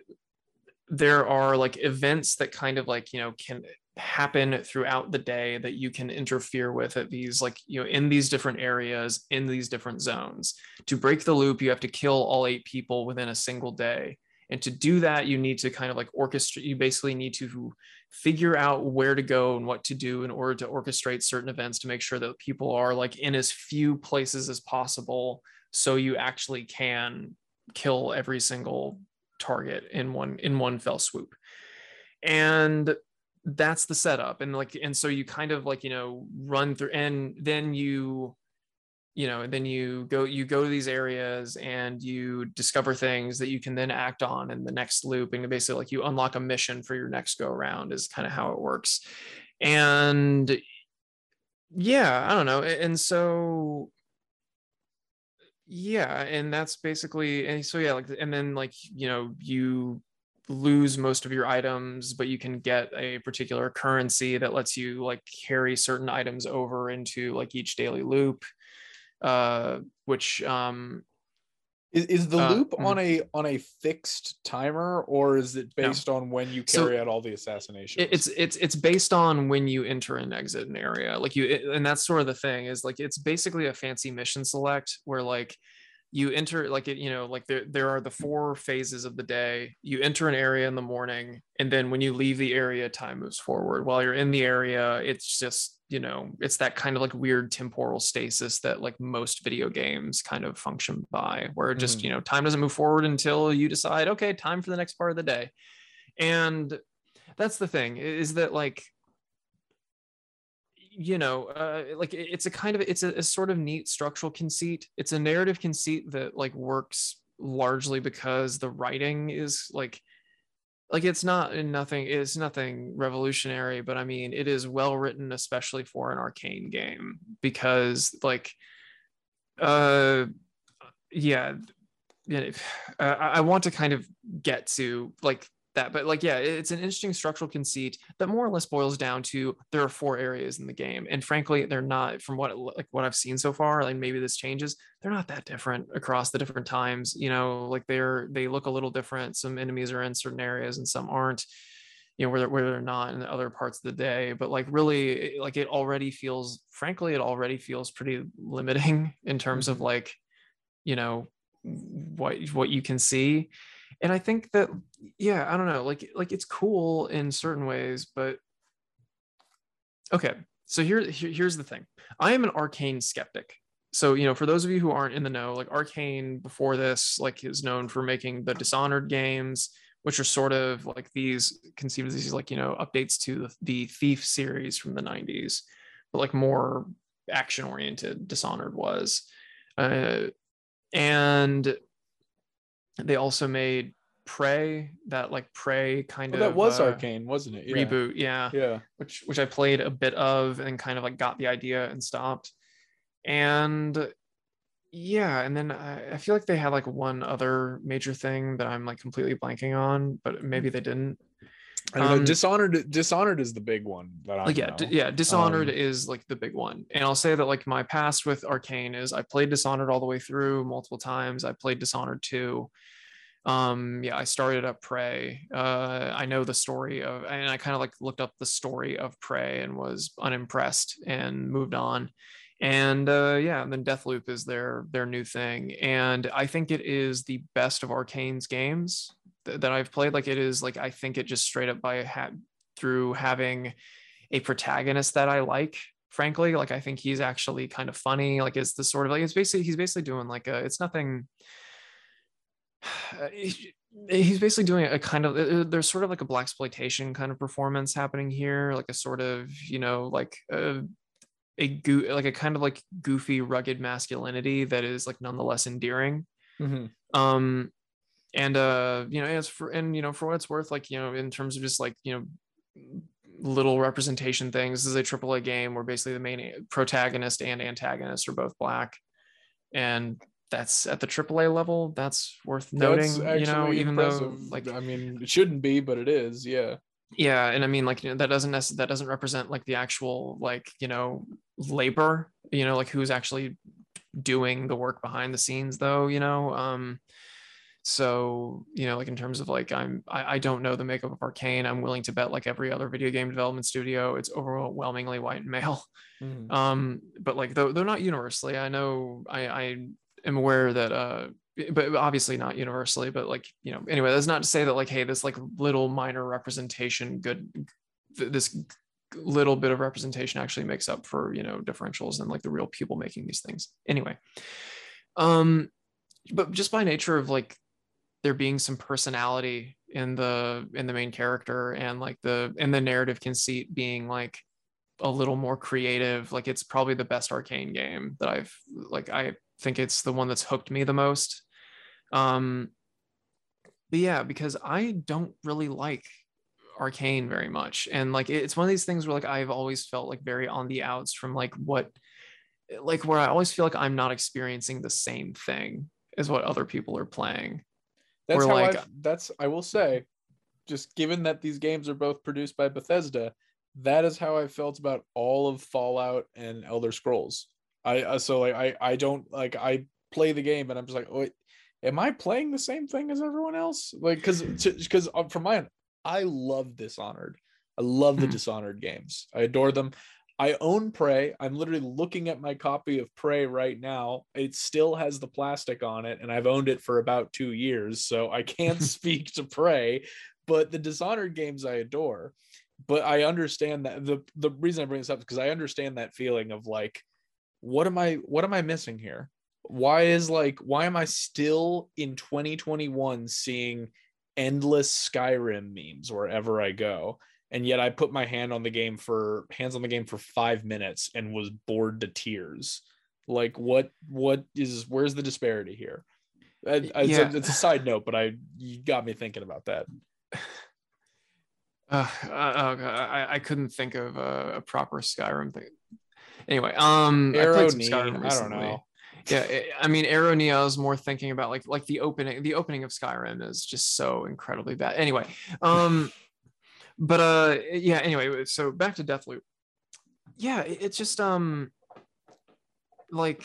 Speaker 2: there are like events that kind of like you know can happen throughout the day that you can interfere with at these like you know in these different areas in these different zones. To break the loop you have to kill all eight people within a single day and to do that you need to kind of like orchestrate you basically need to figure out where to go and what to do in order to orchestrate certain events to make sure that people are like in as few places as possible so you actually can kill every single target in one in one fell swoop. And that's the setup. And like and so you kind of like you know run through and then you you know then you go you go to these areas and you discover things that you can then act on in the next loop and basically like you unlock a mission for your next go around is kind of how it works. And yeah i don't know and so yeah and that's basically and so yeah like and then like you know you lose most of your items but you can get a particular currency that lets you like carry certain items over into like each daily loop uh which um
Speaker 1: Is, is the
Speaker 2: Uh,
Speaker 1: loop on a on a fixed timer, or is it
Speaker 2: No.
Speaker 1: based on when you
Speaker 2: So,
Speaker 1: carry out all the assassinations?
Speaker 2: it's it's it's based on when you enter and exit an area like you it- and that's sort of the thing is like it's basically a fancy mission select where like you enter like it you know like there, there are the four phases of the day you enter an area in the morning and then when you leave the area time moves forward while you're in the area it's just you know it's that kind of like weird temporal stasis that like most video games kind of function by where just
Speaker 1: Mhm.
Speaker 2: you know time doesn't move forward until you decide okay time for the next part of the day and that's the thing is that like you know uh, like it's a kind of it's a, a sort of neat structural conceit it's a narrative conceit that like works largely because the writing is like like it's not in nothing it's nothing revolutionary but i mean it is well written especially for an arkane game because like uh yeah [sighs] I want to kind of get to like that but like yeah it's an interesting structural conceit that more or less boils down to there are four areas in the game and frankly they're not from what like what i've seen so far like maybe this changes they're not that different across the different times you know like they're they look a little different some enemies are in certain areas and some aren't you know where they're, where they're not in the other parts of the day but like really like it already feels frankly it already feels pretty limiting in terms of
Speaker 1: Mhm.
Speaker 2: like you know what what you can see and i think that yeah i don't know like like it's cool in certain ways but okay so here, here here's the thing. I am an arkane skeptic. So you know for those of you who aren't in the know like arkane before this like is known for making the dishonored games which are sort of like these conceived as these like you know updates to the, the thief series from the 90s but like more action oriented dishonored was. Uh, and they also made prey that like prey kind
Speaker 1: Oh,
Speaker 2: of
Speaker 1: that was
Speaker 2: uh,
Speaker 1: Arkane, wasn't it? Yeah.
Speaker 2: reboot yeah
Speaker 1: Yeah.
Speaker 2: which which I played a bit of and kind of like got the idea and stopped. And yeah, and then I, I feel like they had like one other major thing that I'm like completely blanking on, but maybe they didn't.
Speaker 1: I don't know.
Speaker 2: Um,
Speaker 1: Dishonored. Dishonored is the big one that I
Speaker 2: Like yeah,
Speaker 1: know.
Speaker 2: D- yeah, Dishonored
Speaker 1: Um,
Speaker 2: is like the big one. And I'll say that like my past with Arkane is I played Dishonored all the way through multiple times. I played Dishonored 2. Um yeah, I started up Prey. Uh I know the story of and I kind of like looked up the story of Prey and was unimpressed and moved on. and uh, yeah, and then Deathloop is their their new thing, and I think it is the best of Arkane's games th- that I've played. Like it is like I think it just straight up by ha- through having a protagonist that I like. Frankly, like I think he's actually kind of funny. Like it's the sort of like it's basically he's basically doing like a it's nothing. [sighs] he's basically doing a kind of uh, there's sort of like a blaxploitation kind of performance happening here like a sort of you know like a, a go- like a kind of like goofy rugged masculinity that is like nonetheless endearing
Speaker 1: Mm-hmm.
Speaker 2: um and uh you know as for and you know for what it's worth like you know in terms of just like you know little representation things this is a AAA game where basically the main protagonist and antagonist are both black and that's at the AAA level that's worth noting you know even though like
Speaker 1: I mean, it shouldn't be, but it is. Yeah.
Speaker 2: yeah and i mean like you know, that doesn't that doesn't represent like the actual like you know labor you know like who's actually doing the work behind the scenes though you know um so you know like in terms of like i'm I, I don't know the makeup of arkane. I'm willing to bet like every other video game development studio it's overwhelmingly white and male.
Speaker 1: Mhm. [laughs]
Speaker 2: um but like though they're not universally. I know i i am aware that uh but obviously not universally but like you know anyway that's not to say that like hey this like little minor representation good th- this little bit of representation actually makes up for you know differentials and like the real people making these things. Anyway um but just by nature of like there being some personality in the in the main character and like the and the narrative conceit being like a little more creative like it's probably the best arkane game that i've like i think it's the one that's hooked me the most. Um but yeah because i don't really like arkane very much. And like it's one of these things where like i've always felt like very on the outs from like what like where i always feel like i'm not experiencing the same thing as what other people are playing
Speaker 1: That's how
Speaker 2: like-
Speaker 1: I. That's I will say, just given that these games are both produced by Bethesda, that is how I felt about all of Fallout and Elder Scrolls. I uh, so like I I don't like I play the game and I'm just like, wait, am I playing the same thing as everyone else? Like, because because from my end, I love Dishonored. I love the
Speaker 2: Hmm.
Speaker 1: Dishonored games. I adore them. I own Prey. I'm literally looking at my copy of Prey right now. It still has the plastic on it, and I've owned it for about two years, so I can't [laughs] speak to Prey. But the Dishonored games I adore. But I understand that the the reason I bring this up is because I understand that feeling of like, what am I what am I missing here? Why is like why am I still in 2021 seeing endless Skyrim memes wherever I go? And yet I put my hand on the game for hands on the game for five minutes and was bored to tears. Like what what is where's the disparity here? I- I- it's,
Speaker 2: Yeah.
Speaker 1: a, it's a side note, but I you got me thinking about that. [sighs]
Speaker 2: uh, uh, I, I couldn't think of a, a proper Skyrim thing. Anyway, um, I
Speaker 1: Arrow
Speaker 2: played some
Speaker 1: knee,
Speaker 2: Skyrim
Speaker 1: I don't know.
Speaker 2: Yeah, it- I mean, Arrow Knee, I was more thinking about like like the opening. The opening of Skyrim is just so incredibly bad. Anyway, um, but uh, yeah. Anyway, so back to Deathloop. Yeah, it- it's just um, like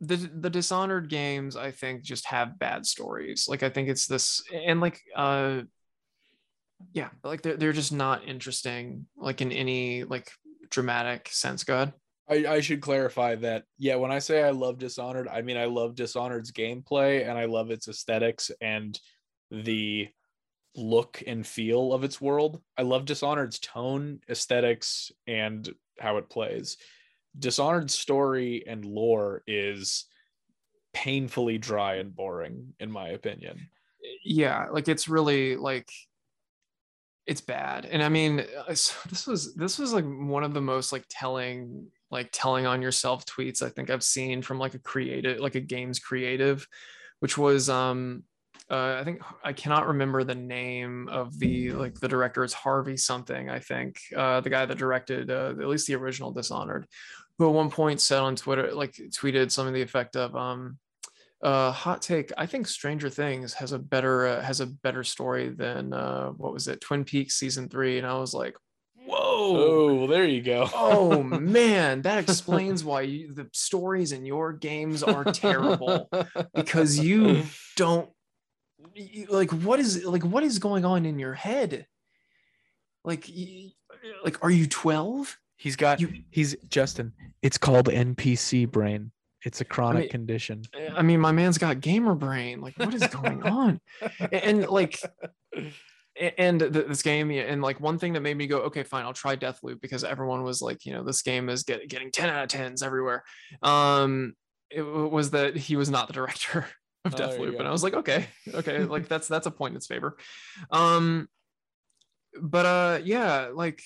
Speaker 2: the the Dishonored games. I think just have bad stories. Like I think it's this and like uh yeah like they're, they're just not interesting like in any like dramatic sense go ahead
Speaker 1: I, I should clarify that yeah, when I say I love Dishonored, I mean I love Dishonored's gameplay and I love its aesthetics and the look and feel of its world. I love Dishonored's tone, aesthetics, and how it plays. Dishonored's story and lore is painfully dry and boring, in my opinion.
Speaker 2: yeah like it's really like it's bad and i mean uh, [laughs] this was this was like one of the most like telling like telling on yourself tweets i think i've seen from like a creative like a games creative which was um uh, I think I cannot remember the name of the like the director. It's Harvey something. I think uh, the guy that directed uh, at least the original Dishonored, who at one point said on Twitter, like tweeted something to the effect of, um, uh, "Hot take: I think Stranger Things has a better uh, has a better story than uh, what was it, Twin Peaks season three, And I was like, "Whoa."
Speaker 1: Oh, well, there you go.
Speaker 2: Oh [laughs] man, that explains why you, the stories in your games are terrible because you [laughs] don't like what is like what is going on in your head like like are you 12
Speaker 1: He's got
Speaker 2: You-
Speaker 1: he's Justin. It's called NPC brain. It's a chronic
Speaker 2: mean-
Speaker 1: condition.
Speaker 2: I mean, my man's got gamer brain. Like, what is going [laughs] on? A- and like and th- this game and like one thing that made me go okay fine i'll try deathloop because everyone was like you know this game is get, getting 10 out of 10s everywhere um it was that he was not the director [laughs] of
Speaker 1: Oh,
Speaker 2: deathloop. And i was like okay okay like that's that's a point in its favor. Um but uh yeah like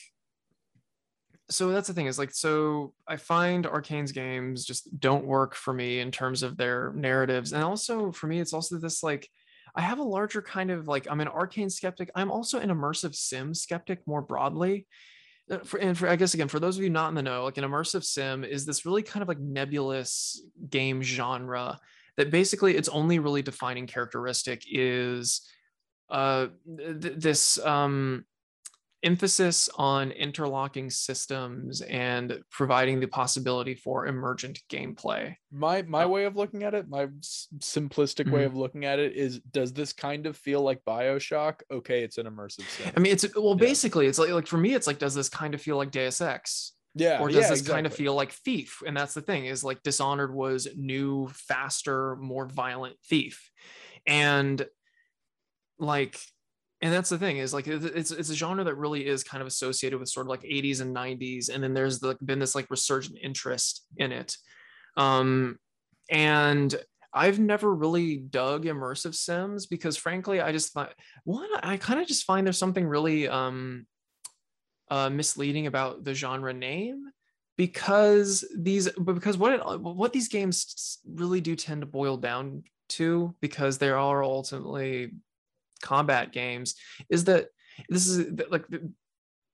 Speaker 2: so that's the thing is like so i find arkane's games just don't work for me in terms of their narratives. And also for me it's also this like i have a larger kind of like i'm an arcane skeptic. I'm also an immersive sim skeptic more broadly. Uh, for, and for i guess again for those of you not in the know like an immersive sim is this really kind of like nebulous game genre that basically its only really defining characteristic is uh th- this um emphasis on interlocking systems and providing the possibility for emergent gameplay.
Speaker 1: My my way of looking at it, my simplistic way
Speaker 2: Mhm.
Speaker 1: of looking at it is does this kind of feel like BioShock? Okay, it's an immersive sim.
Speaker 2: I mean, it's well,
Speaker 1: Yeah.
Speaker 2: basically, it's like like for me, it's like, does this kind of feel like Deus Ex,
Speaker 1: yeah,
Speaker 2: or does
Speaker 1: yeah,
Speaker 2: this kind of feel like Thief? And that's the thing is like Dishonored was new, faster, more violent Thief, and like, and that's the thing is like it's it's a genre that really is kind of associated with sort of like 80s and 90s, and then there's like been this like resurgent interest in it, um, and I've never really dug immersive sims because frankly, I just find one, I kind of just find there's something really um uh misleading about the genre name because these but because what it, what these games really do tend to boil down to because they are ultimately combat games is that this is like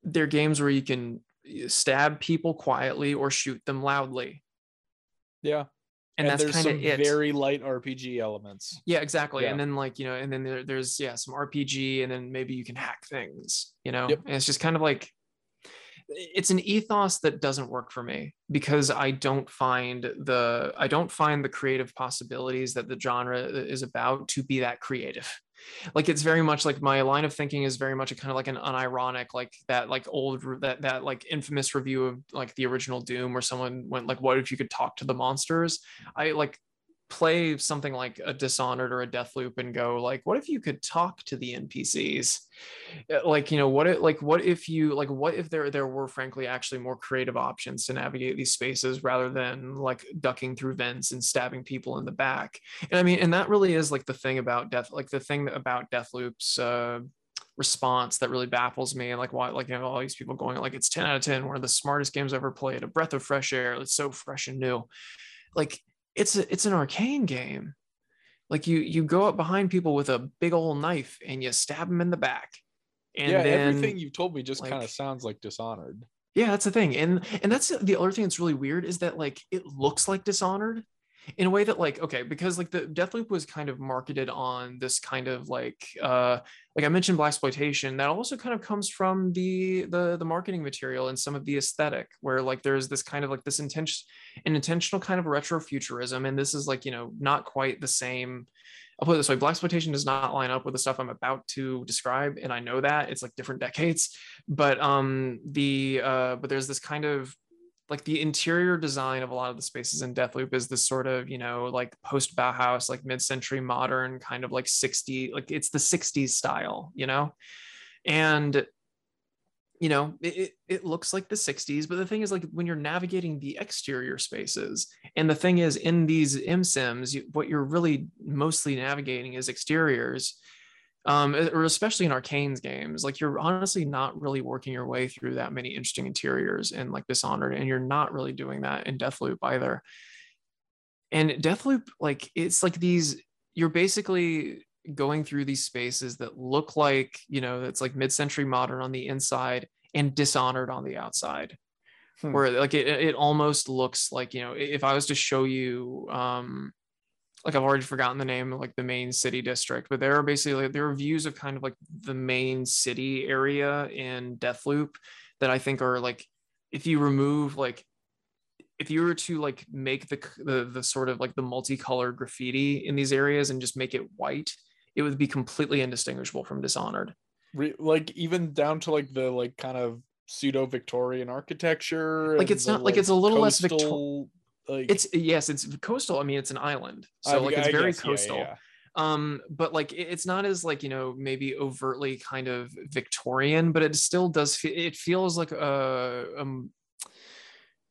Speaker 2: they're games where you can stab people quietly or shoot them loudly
Speaker 1: yeah,
Speaker 2: and, that's
Speaker 1: there's
Speaker 2: kind of
Speaker 1: some
Speaker 2: it
Speaker 1: very light RPG elements.
Speaker 2: yeah exactly
Speaker 1: Yeah.
Speaker 2: and then like you know and then there, there's yeah some rpg and then maybe you can hack things you know
Speaker 1: Yep.
Speaker 2: and it's just kind of like it's an ethos that doesn't work for me because i don't find the i don't find the creative possibilities that the genre is about to be that creative. Like it's very much like my line of thinking is very much a kind of like an unironic like that like old that that like infamous review of like the original doom where someone went like what if you could talk to the monsters? I like play something like a dishonored or a Deathloop and go like what if you could talk to the npcs Uh, like you know what it like what if you like what if there there were frankly actually more creative options to navigate these spaces rather than like ducking through vents and stabbing people in the back? And i mean and that really is like the thing about death like the thing about deathloop's uh response that really baffles me and like why like you know all these people going like it's 10 out of 10 one of the smartest games I've ever played a breath of fresh air it's so fresh and new. Like it's a, it's an arkane game like you you go up behind people with a big old knife and you stab them in the back and
Speaker 1: yeah,
Speaker 2: then
Speaker 1: everything you've told me just kind of sounds like Dishonored.
Speaker 2: yeah, that's the thing. And and that's the other thing that's really weird is that like it looks like Dishonored in a way that like okay, because like the Deathloop was kind of marketed on this kind of like uh like I mentioned blaxploitation that also kind of comes from the the the marketing material and some of the aesthetic where like there's this kind of like this intention an intentional kind of retrofuturism and this is like you know not quite the same I'll put it this way: blaxploitation does not line up with the stuff I'm about to describe, and I know that it's like different decades. But um, the uh, but there's this kind of like the interior design of a lot of the spaces in Deathloop is this sort of you know like post Bauhaus, like mid-century modern kind of like 60 like it's the 60s style, you know, and you know it, it, it looks like the 60s but the thing is like when you're navigating the exterior spaces and the thing is in these msims you, what you're really mostly navigating is exteriors um, or especially in arkane's games like you're honestly not really working your way through that many interesting interiors in like dishonored and you're not really doing that in deathloop either and deathloop like it's like these you're basically going through these spaces that look like you know it's like mid-century modern on the inside and dishonored on the outside
Speaker 1: Hmm.
Speaker 2: where like it, it almost looks like you know if i was to show you um like i've already forgotten the name of like the main city district but there are basically like, there are views of kind of like the main city area in deathloop that i think are like if you remove like if you were to like make the the, the sort of like the multicolored graffiti in these areas and just make it white it would be completely indistinguishable from dishonored
Speaker 1: Re- like even down to like the like kind of pseudo Victorian architecture.
Speaker 2: Like, it's
Speaker 1: the,
Speaker 2: not- like, it's a little less Victor-
Speaker 1: coastal, Like,
Speaker 2: it's yes it's coastal. I mean it's an island. So
Speaker 1: I-
Speaker 2: like it's
Speaker 1: I
Speaker 2: very
Speaker 1: guess,
Speaker 2: coastal.
Speaker 1: yeah.
Speaker 2: um but like it's not as like you know maybe overtly kind of victorian but it still does fe- it feels like a um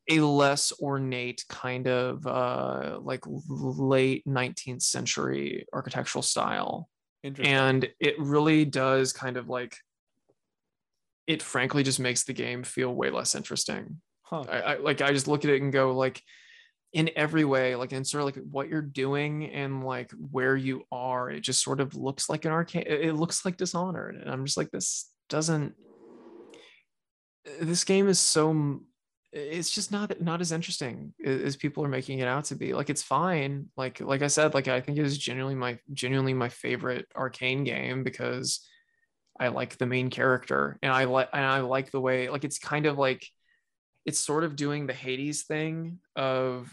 Speaker 2: a less ornate kind of uh like late 19th century architectural style. And it really does kind of like it frankly just makes the game feel way less interesting.
Speaker 1: Huh.
Speaker 2: I, I like I just look at it and go like in every way, like in sort of like what you're doing and like where you are, it just sort of looks like an arcade. It it looks like Dishonored, and I'm just like this doesn't. This game is so. It's just not not as interesting as people are making it out to be. Like it's fine. Like like I said, like I think it is genuinely my genuinely my favorite arkane game because I like the main character and I like and I like the way like it's kind of like it's sort of doing the Hades thing of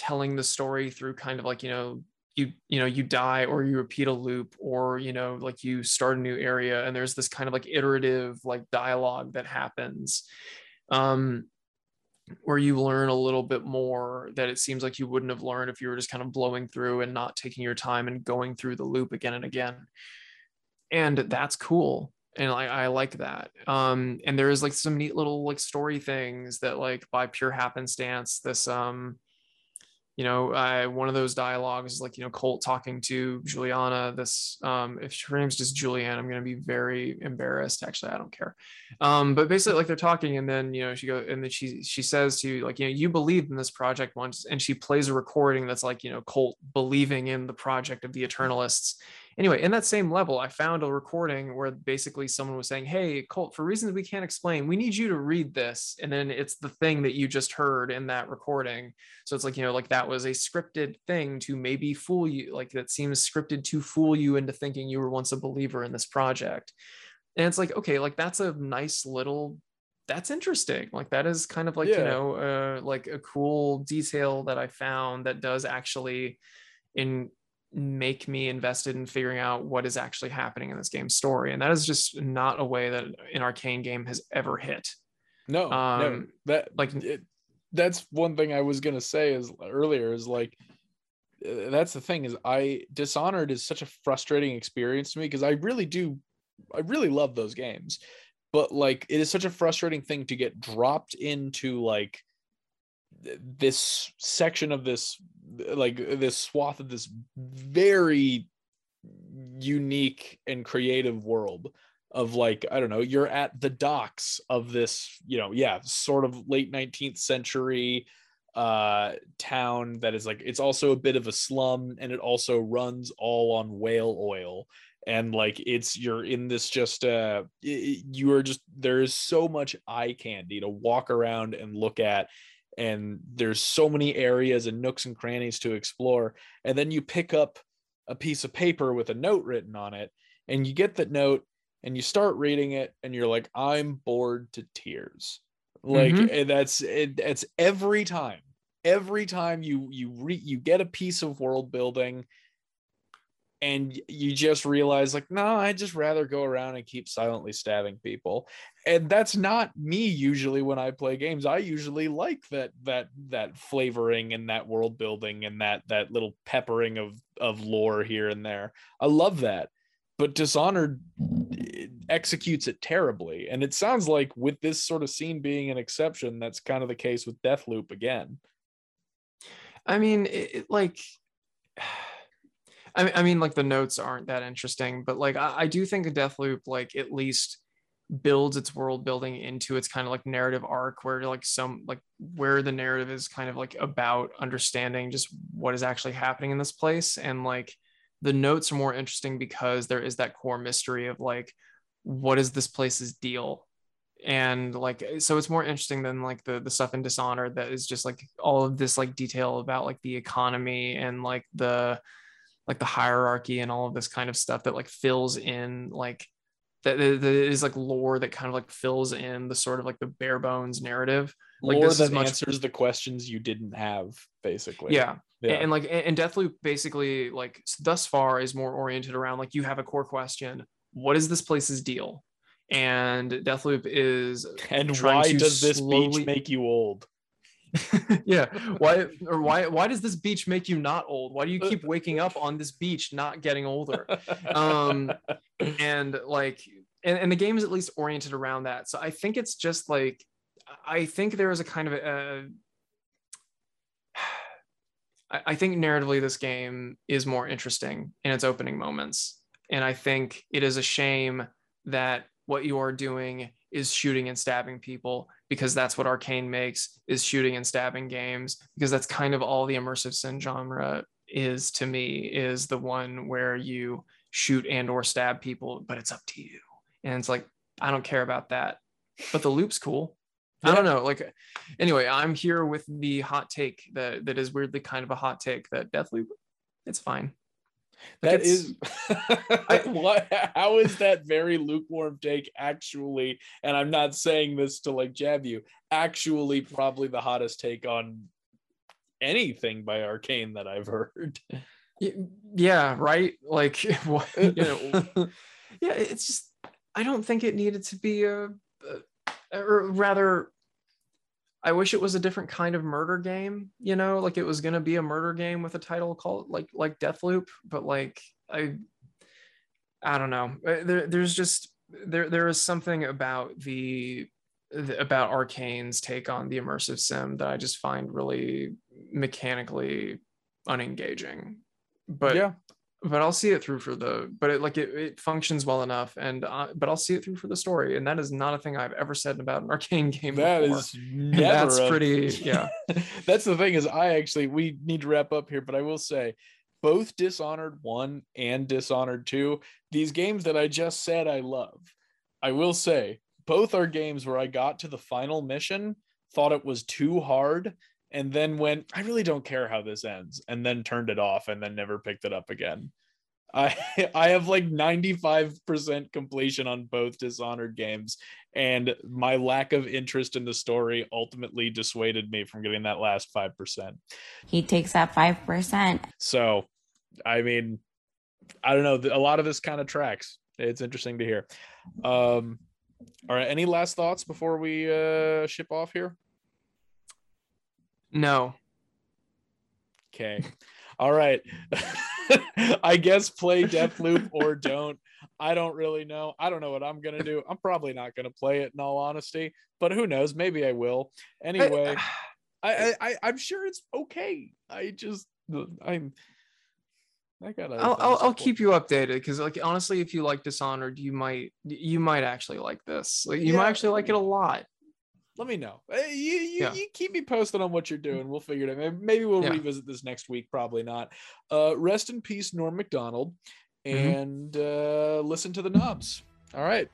Speaker 2: telling the story through kind of like you know you you know you die or you repeat a loop or you know like you start a new area and there's this kind of like iterative like dialogue that happens um where you learn a little bit more that it seems like you wouldn't have learned if you were just kind of blowing through and not taking your time and going through the loop again and again. And that's cool. And I, I like that. Um and there is like some neat little like story things that like by pure happenstance this um you know I, one of those dialogues is like you know colt talking to julianna this um if her name's just julianne i'm going to be very embarrassed. Actually i don't care. Um but basically like they're talking and then you know she goes and then she she says to you like you know you believed in this project once and she plays a recording that's like you know colt believing in the project of the eternalists anyway in that same level i found a recording where basically someone was saying hey colt for reasons we can't explain we need you to read this. And then it's the thing that you just heard in that recording. So it's like you know like that was a scripted thing to maybe fool you like that seems scripted to fool you into thinking you were once a believer in this project. And it's like okay like that's a nice little that's interesting. Like that is kind of like you know uh, like a cool detail that i found that does actually in make me invested in figuring out what is actually happening in this game's story. And that is just not a way that an arkane game has ever hit.
Speaker 1: No, no,
Speaker 2: Um,
Speaker 1: that
Speaker 2: like-
Speaker 1: it, that's one thing I was gonna say is earlier is like uh, that's the thing is I Dishonored is such a frustrating experience to me because I really do I really love those games, but like it is such a frustrating thing to get dropped into like th- this section of this like this swath of this very unique and creative world of like i don't know you're at the docks of this you know yeah sort of late 19th century uh town that is like it's also a bit of a slum and it also runs all on whale oil. And like it's you're in this just uh you are just there is so much eye candy to walk around and look at and there's so many areas and nooks and crannies to explore and then you pick up a piece of paper with a note written on it and you get that note and you start reading it and you're like i'm bored to tears like
Speaker 2: Mhm.
Speaker 1: and that's it, it's every time every time you you re, you get a piece of world building and you just realize like no i'd just rather go around and keep silently stabbing people. And that's not me usually when i play games. I usually like that that that flavoring and that world building and that that little peppering of of lore here and there. I love that. But dishonored eh, executes it terribly. And it sounds like with this sort of scene being an exception that's kind of the case with deathloop again.
Speaker 2: I mean, it, like, I mean, I mean, like the notes aren't that interesting, but like I, I do think a Deathloop, like at least builds its world building into its kind of like narrative arc where like some like where the narrative is kind of like about understanding just what is actually happening in this place. And like the notes are more interesting because there is that core mystery of like what is this place's deal? And like so it's more interesting than like the the stuff in dishonored that is just like all of this like detail about like the economy and like the like the hierarchy and all of this kind of stuff that like fills in like that, that is like lore that kind of like fills in the sort of like the bare bones narrative. Like,
Speaker 1: lore
Speaker 2: this
Speaker 1: that
Speaker 2: much-
Speaker 1: answers the questions you didn't have basically.
Speaker 2: Yeah.
Speaker 1: Yeah.
Speaker 2: and, and, like and deathloop basically like thus far is more oriented around like you have a core question what is this place's deal? And Deathloop is
Speaker 1: And why does this
Speaker 2: slowly-
Speaker 1: beach make you old? [laughs]
Speaker 2: yeah. Why or why why does this beach make you not old? Why do you keep waking up on this beach not getting older? [laughs] Um and like and, and the game is at least oriented around that. So i think it's just like i think there is a kind of a [sighs] I, I think narratively this game is more interesting in its opening moments. And i think it is a shame that what you are doing is shooting and stabbing people because that's what arkane makes is shooting and stabbing games because that's kind of all the immersive sim genre is to me is the one where you shoot and or stab people but it's up to you. And it's like i don't care about that. But the loop's cool. I don't know like anyway i'm here with the hot take that that is weirdly kind of a hot take that deathloop it's fine
Speaker 1: That is [laughs] [laughs] what how is that very lukewarm take actually and i'm not saying this to like jab you actually probably the hottest take on anything by arkane that i've heard?
Speaker 2: Yeah right? Like [laughs] what? Uh, uh, you know yeah it's just i don't think it needed to be a, a or rather i wish it was a different kind of murder game you know like it was going to be a murder game with a title called like like deathloop but like i i don't know. Uh, there, there's just there there is something about the the- about arkane's take on the immersive sim that i just find really mechanically unengaging. But
Speaker 1: yeah
Speaker 2: but I'll see it through for the but it like it, it functions well enough and uh, but I'll see it through for the story and that is not a thing I've ever said about an arkane [laughs] game
Speaker 1: that
Speaker 2: before.
Speaker 1: is never
Speaker 2: That's
Speaker 1: a-
Speaker 2: pretty [laughs] yeah
Speaker 1: that's the thing is i actually we need to wrap up here but i will say both dishonored 1 and dishonored 2 these games that i just said i love i will say both are games where i got to the final mission thought it was too hard and then went i really don't care how this ends and then turned it off and then never picked it up again [laughs] I I have like 95% completion on both Dishonored games and my lack of interest in the story ultimately dissuaded me from getting that last 5%.
Speaker 3: He takes that 5%.
Speaker 1: So, I mean, I don't know, a lot of this kind of tracks. It's interesting to hear. Um all right, any last thoughts before we uh ship off here?
Speaker 2: No
Speaker 1: Okay. All right. [laughs] I guess play Deathloop or don't. I don't really know. I don't know what I'm gonna do. I'm probably not gonna play it in all honesty, but who knows? Maybe I will. Anyway, I, [sighs] I, I I'm sure it's okay. I just I'm I gotta.
Speaker 2: I'll, I'll, I'll keep you updated because like honestly if you like dishonored you might you might actually like this like you
Speaker 1: Yeah.
Speaker 2: might actually like it a lot
Speaker 1: Let me know. Uh, You you,
Speaker 2: Yeah.
Speaker 1: you keep me posted on what you're doing. We'll figure it out. Maybe- we'll
Speaker 2: Yeah.
Speaker 1: revisit this next week. Probably not. Uh, rest in peace, Norm Macdonald,
Speaker 2: Mhm.
Speaker 1: and uh, listen to the knobs. All right.